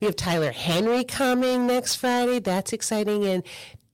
We have Tyler Henry coming next Friday. That's exciting. And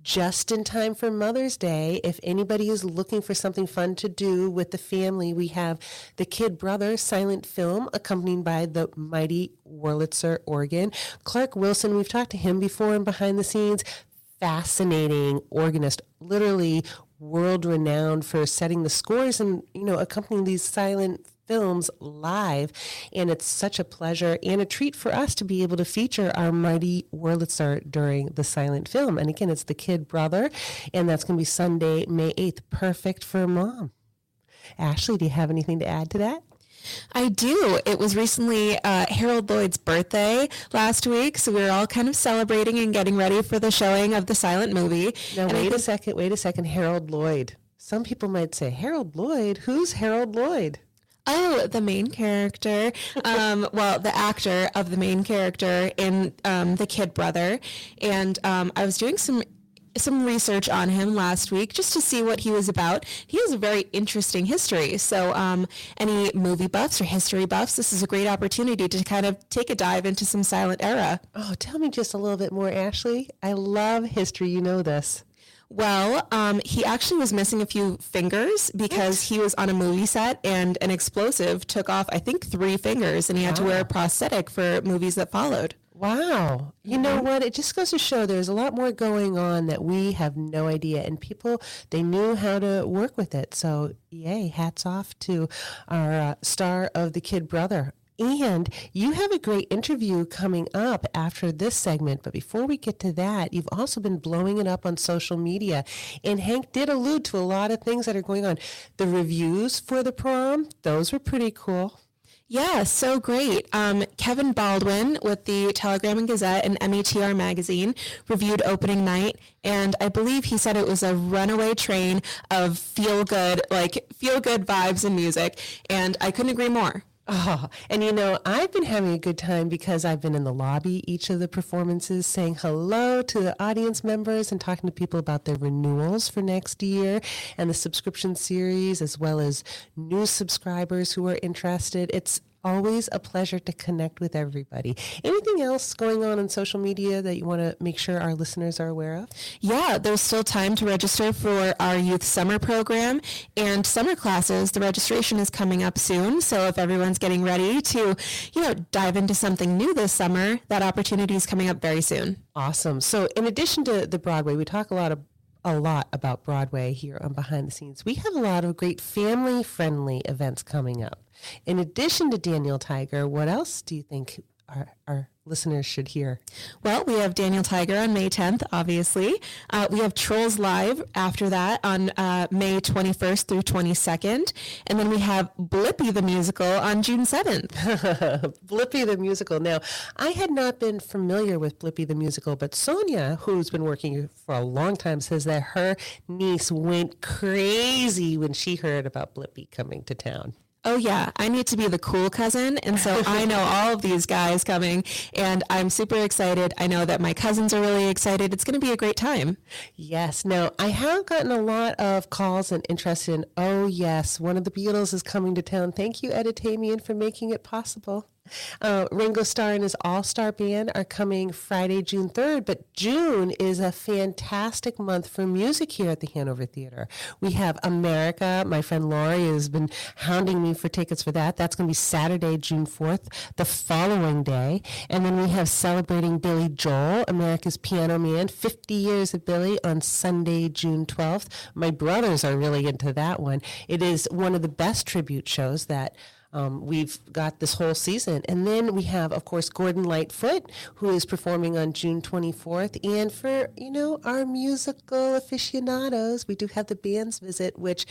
just in time for Mother's Day, if anybody is looking for something fun to do with the family, we have the Kid Brother silent film accompanied by the mighty Wurlitzer organ. Clark Wilson, we've talked to him before and behind the scenes. Fascinating organist, literally world renowned for setting the scores and you know accompanying these silent films live. And it's such a pleasure and a treat for us to be able to feature our mighty Wurlitzer during the silent film. And again, it's The Kid Brother, and that's going to be Sunday, May 8th. Perfect for mom. Ashleigh, do you have anything to add to that? I do. It was recently uh, Harold Lloyd's birthday last week, so we were all kind of celebrating and getting ready for the showing of the silent movie. Now, and wait a second, wait a second. Harold Lloyd. Some people might say, Harold Lloyd? Who's Harold Lloyd? Oh, the main character. Um, well, the actor of the main character in um, The Kid Brother. And um, I was doing some some research on him last week just to see what he was about. He has a very interesting history. So, um, any movie buffs or history buffs, this is a great opportunity to kind of take a dive into some silent era. Oh, tell me just a little bit more, Ashleigh. I love history. You know this. Well, um, he actually was missing a few fingers because he was on a movie set and an explosive took off, I think, three fingers, and he had to wear a prosthetic for movies that followed. Wow. You know what? It just goes to show there's a lot more going on that we have no idea. And people, they knew how to work with it. So, yay, hats off to our uh, star of The Kid Brother. And you have a great interview coming up after this segment. But before we get to that, you've also been blowing it up on social media. And Hank did allude to a lot of things that are going on. The reviews for the prom, those were pretty cool. Yeah, so great. Um, Kevin Baldwin with the Telegram and Gazette and METR magazine reviewed opening night, and I believe he said it was a runaway train of feel good, like feel good vibes and music, and I couldn't agree more. Oh, and you know, I've been having a good time because I've been in the lobby each of the performances saying hello to the audience members and talking to people about their renewals for next year and the subscription series, as well as new subscribers who are interested. It's always a pleasure to connect with everybody. Anything else going on on social media that you want to make sure our listeners are aware of? Yeah, there's still time to register for our youth summer program and summer classes. The registration is coming up soon, so if everyone's getting ready to, you know, dive into something new this summer, that opportunity is coming up very soon. Awesome. So, in addition to the Broadway, we talk a lot of a lot about Broadway here on Behind the Scenes. We have a lot of great family friendly events coming up. In addition to Daniel Tiger, what else do you think our, our listeners should hear? Well, we have Daniel Tiger on May 10th, obviously. Uh, we have Trolls Live after that on uh, May 21st through 22nd. And then we have Blippi the Musical on June 7th. Blippi the Musical. Now, I had not been familiar with Blippi the Musical, but Sonia, who's been working for a long time, says that her niece went crazy when she heard about Blippi coming to town oh yeah, I need to be the cool cousin. And so I know all of these guys coming and I'm super excited. I know that my cousins are really excited. It's going to be a great time. Yes. Now, I have gotten a lot of calls and interest in, oh yes, one of the Beatles is coming to town. Thank you, Editamian, for making it possible. Uh, Ringo Starr and his All Star Band are coming Friday, June 3rd, but June is a fantastic month for music here at the Hanover Theater. We have America. My friend Laurie has been hounding me for tickets for that. That's going to be Saturday, June 4th, the following day. And then we have Celebrating Billy Joel, America's Piano Man, 50 years of Billy on Sunday, June 12th. My brothers are really into that one. It is one of the best tribute shows that um, we've got this whole season. And then we have, of course, Gordon Lightfoot, who is performing on June 24th. And for, you know, our musical aficionados, we do have the band's visit, which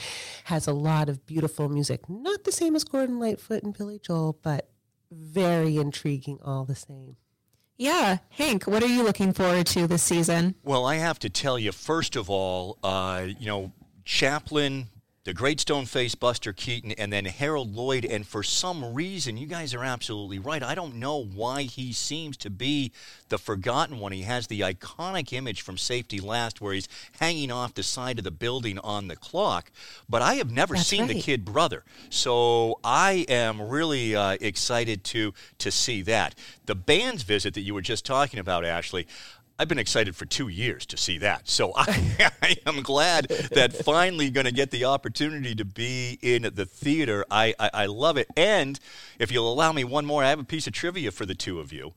has a lot of beautiful music. Not the same as Gordon Lightfoot and Billy Joel, but very intriguing all the same. Yeah. Hank, what are you looking forward to this season? Well, I have to tell you, first of all, uh, you know, Chaplin the Great Stone Face Buster Keaton, and then Harold Lloyd. And for some reason, you guys are absolutely right. I don't know why he seems to be the forgotten one. He has the iconic image from Safety Last where he's hanging off the side of the building on the clock. But I have never That's seen right. the kid brother. So I am really uh, excited to, to see that. The band's visit that you were just talking about, Ashleigh. I've been excited for two years to see that. So I, I am glad that finally going to get the opportunity to be in the theater. I, I, I love it. And if you'll allow me one more, I have a piece of trivia for the two of you.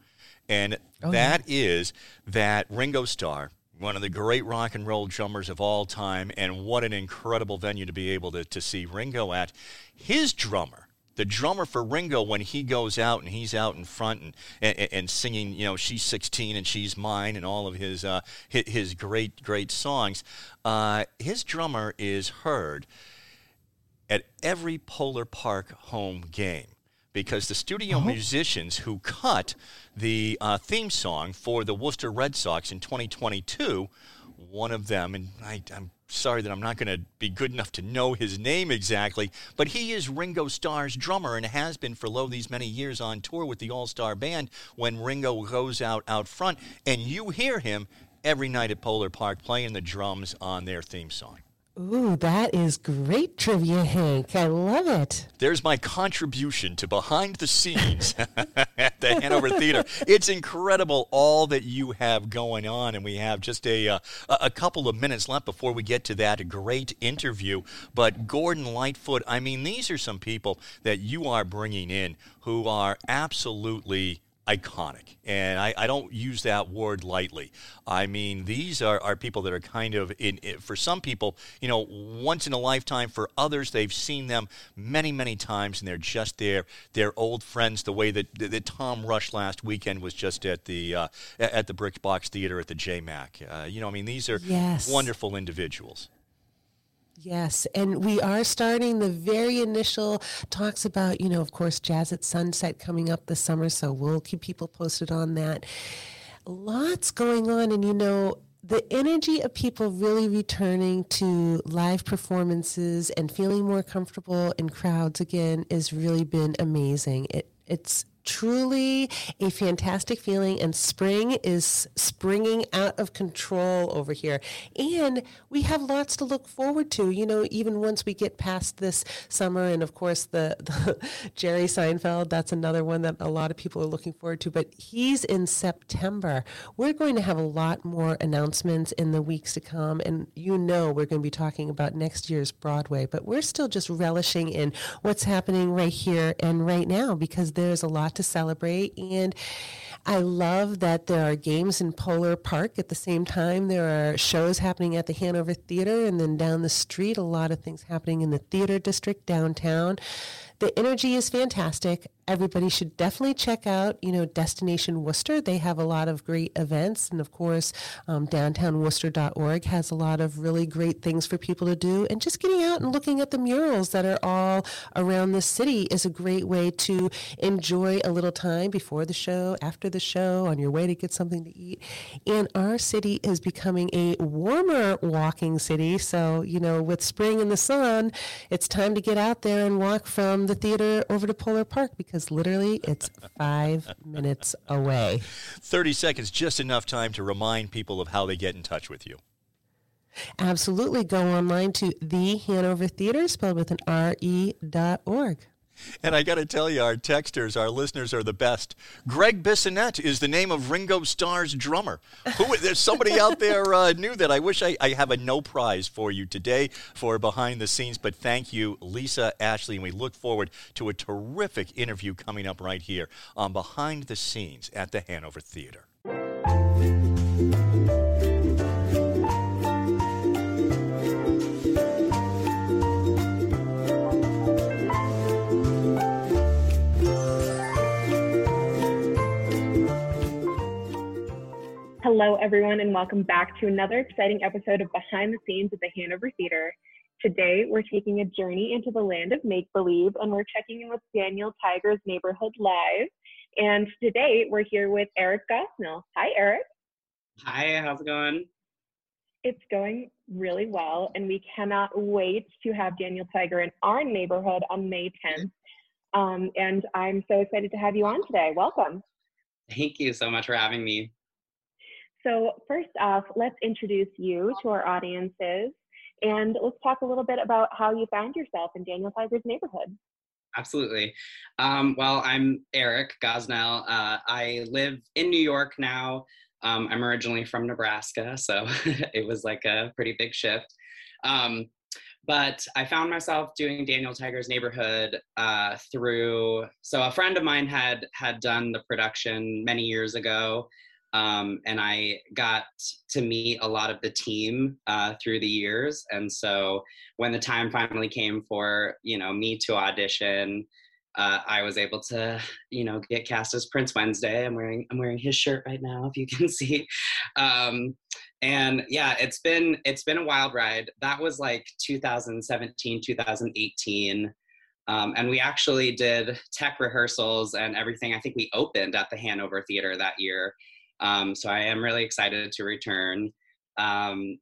And oh, that is that Ringo Starr, one of the great rock and roll drummers of all time, and what an incredible venue to be able to, to see Ringo at. His drummer, the drummer for Ringo when he goes out and he's out in front and, and, and singing, you know, she's 16 and she's mine and all of his uh, his, great great songs. Uh, his drummer is heard at every Polar Park home game because the studio musicians who cut the uh, theme song for the Worcester Red Sox in 2022, one of them, and I, I'm sorry that I'm not going to be good enough to know his name exactly, but he is Ringo Starr's drummer and has been for lo these many years on tour with the All Star Band when Ringo goes out out front, and you hear him every night at Polar Park playing the drums on their theme song. Ooh, that is great trivia, Hank. I love it. There's my contribution to behind the scenes at the Hanover Theater. It's incredible all that you have going on, and we have just a uh, a couple of minutes left before we get to that great interview. But Gordon Lightfoot, I mean, these are some people that you are bringing in who are absolutely iconic. And I, I, don't use that word lightly. I mean, these are, are people that are kind of, in, in, for some people, you know, once in a lifetime. For others, they've seen them many, many times, and they're just their, their old friends, the way that, that Tom Rush last weekend was just at the, uh, at the Brick Box Theater at the JMAC. Uh, you know, I mean, these are Yes. wonderful individuals. Yes, and we are starting the very initial talks about, you know, of course, Jazz at Sunset coming up this summer, so we'll keep people posted on that. Lots going on, and you know, the energy of people really returning to live performances and feeling more comfortable in crowds again has really been amazing. It, it's truly a fantastic feeling and spring is springing out of control over here. And we have lots to look forward to you know even once we get past this summer and of course the, the jerry seinfeld that's another one that a lot of people are looking forward to but he's in september. We're going to have a lot more announcements in the weeks to come and you know we're going to be talking about next year's broadway but we're still just relishing in what's happening right here and right now because there's a lot to celebrate. And I love that there are games in Polar Park at the same time. There are shows happening at the Hanover Theater, and then down the street, a lot of things happening in the theater district downtown. The energy is fantastic. Everybody should definitely check out, you know, Destination Worcester. They have a lot of great events. And of course, um, downtownworcester.org has a lot of really great things for people to do. And just getting out and looking at the murals that are all around the city is a great way to enjoy a little time before the show, after the show, on your way to get something to eat. And our city is becoming a warmer walking city. So, you know, with spring and the sun, it's time to get out there and walk from the theater over to Polar Park because literally it's five minutes away. 30 seconds, just enough time to remind people of how they get in touch with you. Absolutely. Go online to the Hanover Theater, spelled with an R-E dot org. And I got to tell you, our texters, our listeners are the best. Gregg Bissonette is the name of Ringo Starr's drummer. Who, there's somebody out there uh, knew that. I wish I, I have a no prize for you today for behind the scenes, but thank you, Lisa, Ashleigh, and we look forward to a terrific interview coming up right here on Behind the Scenes at the Hanover Theater. Hello, everyone, and welcome back to another exciting episode of Behind the Scenes at the Hanover Theater. Today, we're taking a journey into the land of make believe, and we're checking in with Daniel Tiger's Neighborhood Live. And today, we're here with Eric Gosnell. Hi, Eric. Hi, how's it going? It's going really well, and we cannot wait to have Daniel Tiger in our neighborhood on May 10th. Um, and I'm so excited to have you on today. Welcome. Thank you so much for having me. So, first off, let's introduce you to our audiences and let's talk a little bit about how you found yourself in Daniel Tiger's neighborhood. Absolutely. Um, well, I'm Eric Gosnell. Uh, I live in New York now. Um, I'm originally from Nebraska, so it was like a pretty big shift. Um, but I found myself doing Daniel Tiger's Neighborhood uh, through. So a friend of mine had had done the production many years ago, um, and I got to meet a lot of the team uh, through the years. And so when the time finally came for you know me to audition, uh, I was able to you know get cast as Prince Wednesday. I'm wearing I'm wearing his shirt right now, if you can see. Um, and yeah, it's been it's been a wild ride. That was like 2017, 2018. Um, and we actually did tech rehearsals and everything. I think we opened at the Hanover Theater that year. Um, so I am really excited to return. Um,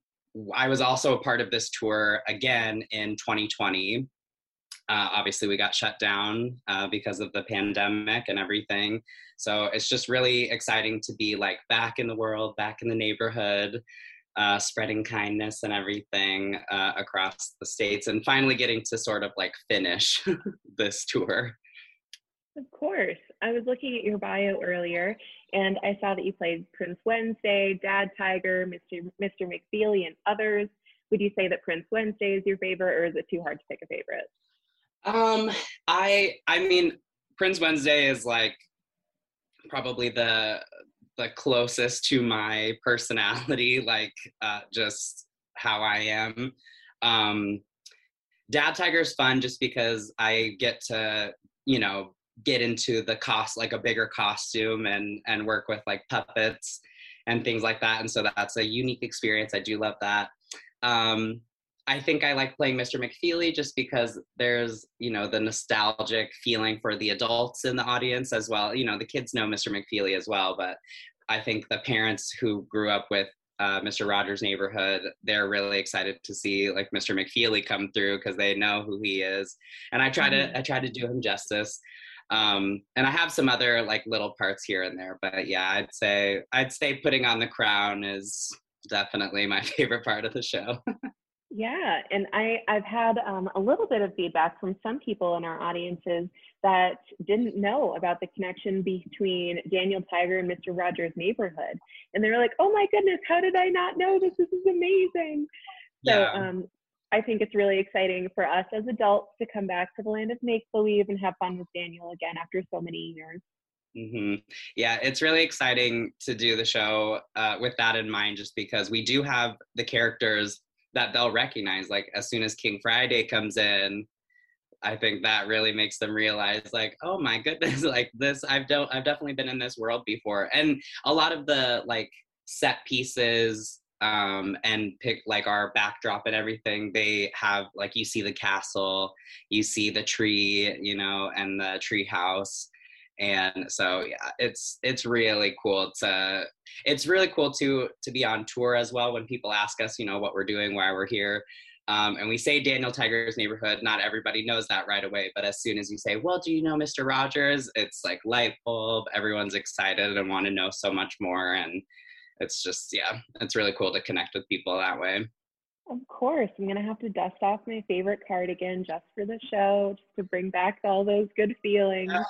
I was also a part of this tour again in 2020. Uh, obviously, we got shut down uh, because of the pandemic and everything. So it's just really exciting to be like back in the world, back in the neighborhood, uh, spreading kindness and everything uh, across the states, and finally getting to sort of like finish this tour. Of course. I was looking at your bio earlier and I saw that you played Prince Wednesday, Dad Tiger, Mr. Mr. McFeely, and others. Would you say that Prince Wednesday is your favorite or is it too hard to pick a favorite? Um, I I mean Prince Wednesday is like probably the the closest to my personality, like uh, just how I am. Um, Dad Tiger is fun just because I get to, you know, get into the cost like a bigger costume and and work with like puppets and things like that and so that's a unique experience i do love that um i think i like playing mr mcfeely just because there's you know the nostalgic feeling for the adults in the audience as well you know the kids know mr mcfeely as well but i think the parents who grew up with uh, Mr. Rogers' neighborhood, they're really excited to see like Mr. McFeely come through because they know who he is. And I try Mm-hmm. to I try to do him justice um and i have some other like little parts here and there but yeah i'd say i'd say putting on the crown is definitely my favorite part of the show Yeah, and I, I've had um, a little bit of feedback from some people in our audiences that didn't know about the connection between Daniel Tiger and Mr. Rogers' neighborhood. And they were like, oh my goodness, how did I not know this? This is amazing. So yeah um, I think it's really exciting for us as adults to come back to the land of make believe and have fun with Daniel again after so many years. hmm Yeah, it's really exciting to do the show uh, with that in mind, just because we do have the characters that they'll recognize. Like as soon as King Friday comes in, I think that really makes them realize, like, oh my goodness, like this, I've don't, I've definitely been in this world before. And a lot of the like set pieces um and pick like our backdrop and everything they have like you see the castle you see the tree you know and the tree house. And so yeah it's it's really cool to it's really cool to to be on tour as well when people ask us you know what we're doing why we're here. Um, and we say daniel tiger's neighborhood not everybody knows that right away but as soon as you say well do you know mr rogers? it's like light bulb everyone's excited and want to know so much more and it's just yeah it's really cool to connect with people that way Of course, I'm gonna have to dust off my favorite cardigan just for the show, just to bring back all those good feelings.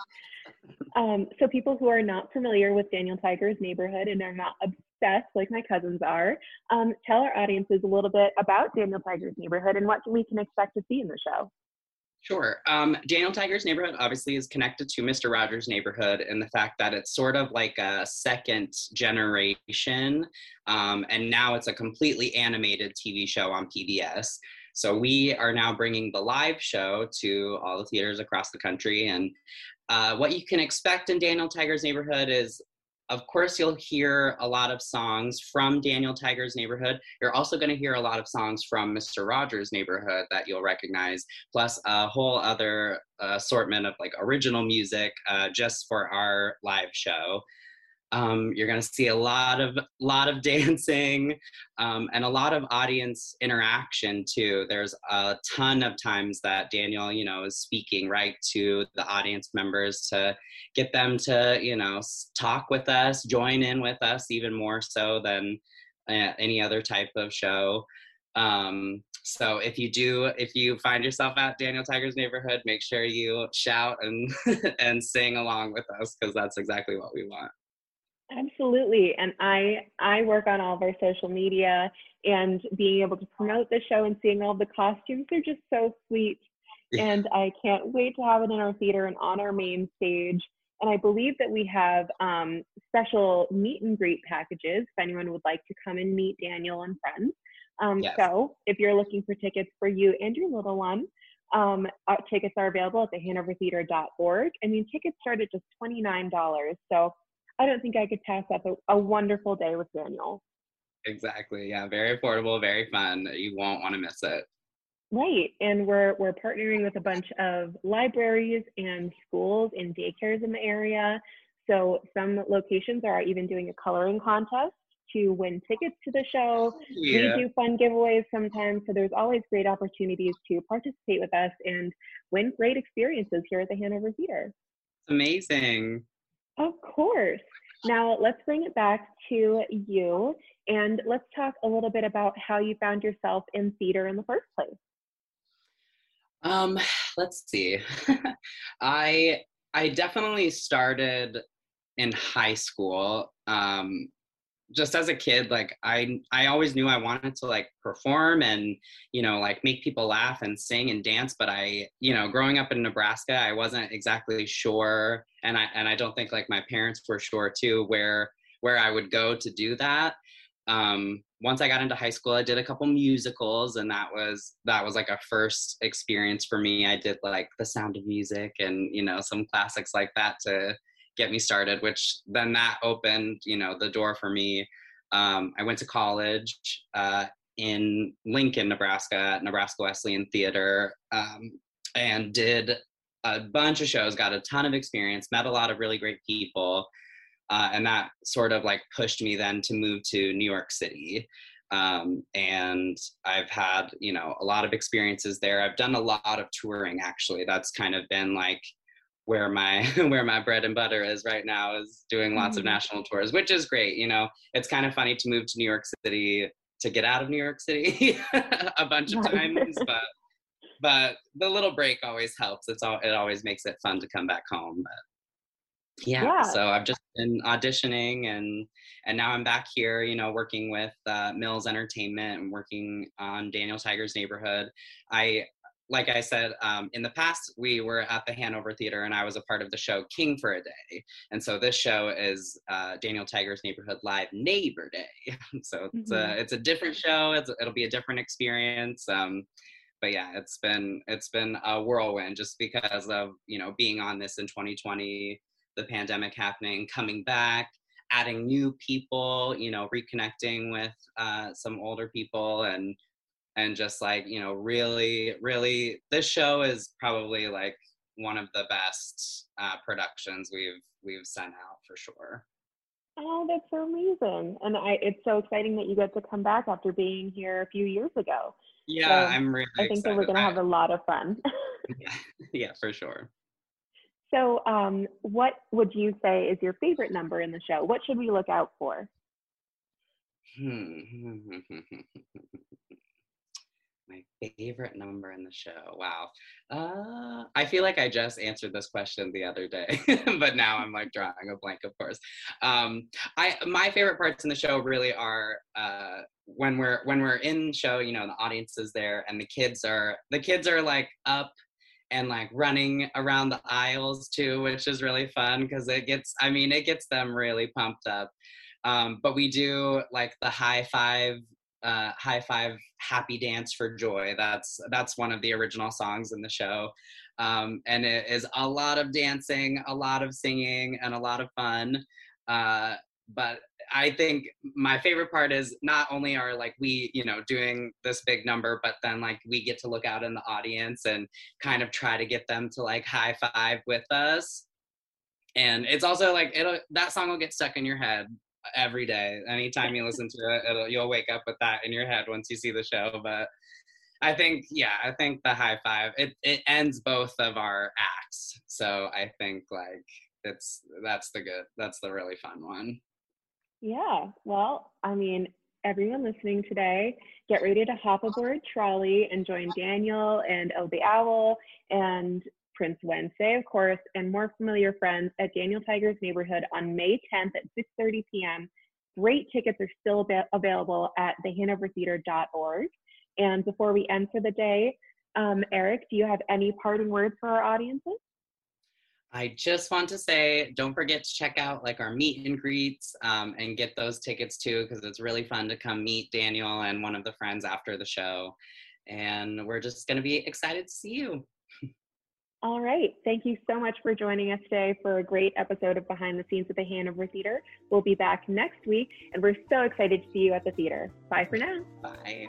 Um, so people who are not familiar with Daniel Tiger's neighborhood and are not obsessed like my cousins are, um, tell our audiences a little bit about Daniel Tiger's neighborhood and what we can expect to see in the show. Sure. Um, Daniel Tiger's neighborhood obviously is connected to Mr. Rogers' neighborhood and the fact that it's sort of like a second generation, um, and now it's a completely animated TV show on PBS. So we are now bringing the live show to all the theaters across the country, and uh, what you can expect in Daniel Tiger's neighborhood is of course, you'll hear a lot of songs from Daniel Tiger's neighborhood. You're also going to hear a lot of songs from Mr. Rogers' neighborhood that you'll recognize, plus a whole other uh, assortment of like original music uh, just for our live show. Um, you're going to see a lot of lot of dancing um, and a lot of audience interaction too. There's a ton of times that Daniel, you know, is speaking right to the audience members to get them to, you know, talk with us, join in with us even more so than uh, any other type of show. Um, so if you do, if you find yourself at Daniel Tiger's neighborhood, make sure you shout and and sing along with us because that's exactly what we want. Absolutely. And I I work on all of our social media and being able to promote the show and seeing all the costumes, they're just so sweet. And I can't wait to have it in our theater and on our main stage. And I believe that we have um, special meet and greet packages if anyone would like to come and meet Daniel and friends. Um, yes. So if you're looking for tickets for you and your little one, um, uh, tickets are available at thehanovertheater.org. I mean, tickets start at just $29. So I don't think I could pass up a, a wonderful day with Daniel. Exactly. Yeah. Very affordable, very fun. You won't want to miss it. Right. And we're we're partnering with a bunch of libraries and schools and daycares in the area. So some locations are even doing a coloring contest to win tickets to the show. Yeah. We do fun giveaways sometimes. So there's always great opportunities to participate with us and win great experiences here at the Hanover Theater. Amazing. Of course. Now let's bring it back to you and let's talk a little bit about how you found yourself in theater in the first place. Um, let's see. I I definitely started in high school. Um, just as a kid like i i always knew i wanted to like perform and you know like make people laugh and sing and dance but i you know growing up in nebraska i wasn't exactly sure and i and i don't think like my parents were sure too where where i would go to do that. Um once i got into high school i did a couple musicals and that was that was like a first experience for me. I did like the sound of music and you know some classics like that to get me started, which then that opened, you know, the door for me. Um, I went to college uh, in Lincoln, Nebraska, at Nebraska Wesleyan Theater, um, and did a bunch of shows, got a ton of experience, met a lot of really great people. Uh, and that sort of like pushed me then to move to New York City. Um, and I've had, you know, a lot of experiences there. I've done a lot of touring actually. That's kind of been like where my where my bread and butter is right now is doing lots mm-hmm. of national tours which is great you know it's kind of funny to move to new york city to get out of new york city a bunch of times but but the little break always helps it's all it always makes it fun to come back home but yeah, yeah. so i've just been auditioning and and now i'm back here you know working with uh, mills entertainment and working on daniel tiger's neighborhood i like I said, um, in the past, we were at the Hanover Theater and I was a part of the show King for a Day. And so this show is uh, Daniel Tiger's Neighborhood Live Neighbor Day. so it's, mm-hmm. a, it's a different show. It's, it'll be a different experience. Um, but yeah, it's been it's been a whirlwind just because of you know being on this in 2020, the pandemic happening, coming back, adding new people, you know, reconnecting with uh, some older people and and just like you know really really this show is probably like one of the best uh, productions we've we've sent out for sure. Oh that's so amazing. And i it's so exciting that you get to come back after being here a few years ago. Yeah so i'm really i think that we're going to have a lot of fun. Yeah, yeah for sure. So um, what would you say is your favorite number in the show? What should we look out for? Hmm. my favorite number in the show. Wow. Uh, I feel like I just answered this question the other day, but now I'm like drawing a blank, of course. Um, I my favorite parts in the show really are uh, when we're when we're in show. You know, the audience is there, and the kids are the kids are like up and like running around the aisles too, which is really fun because it gets. I mean, it gets them really pumped up. Um, but we do like the high five uh, high five happy dance for joy. That's that's one of the original songs in the show. Um, and it is a lot of dancing a lot of singing and a lot of fun. Uh, but i think my favorite part is not only are like we you know doing this big number but then like we get to look out in the audience and kind of try to get them to like high five with us. And it's also like it'll that song will get stuck in your head every day. Anytime you listen to it, you'll wake up with that in your head once you see the show. But I think yeah, I think the high five it it ends both of our acts. So I think like it's that's the good that's the really fun one. Yeah. Well, I mean, everyone listening today, get ready to hop aboard trolley and join Daniel and the Owl and Prince Wednesday, of course, and more familiar friends at Daniel Tiger's neighborhood on May 10th at 6:30 p.m. Great tickets are still available at thehanovertheater.org. And before we end for the day, um, Eric, do you have any parting words for our audiences? I just want to say, don't forget to check out like our meet and greets um, and get those tickets too, because it's really fun to come meet Daniel and one of the friends after the show. And we're just going to be excited to see you. All right. Thank you so much for joining us today for a great episode of Behind the Scenes at the Hanover Theater. We'll be back next week, and we're so excited to see you at the theater. Bye for now. Bye.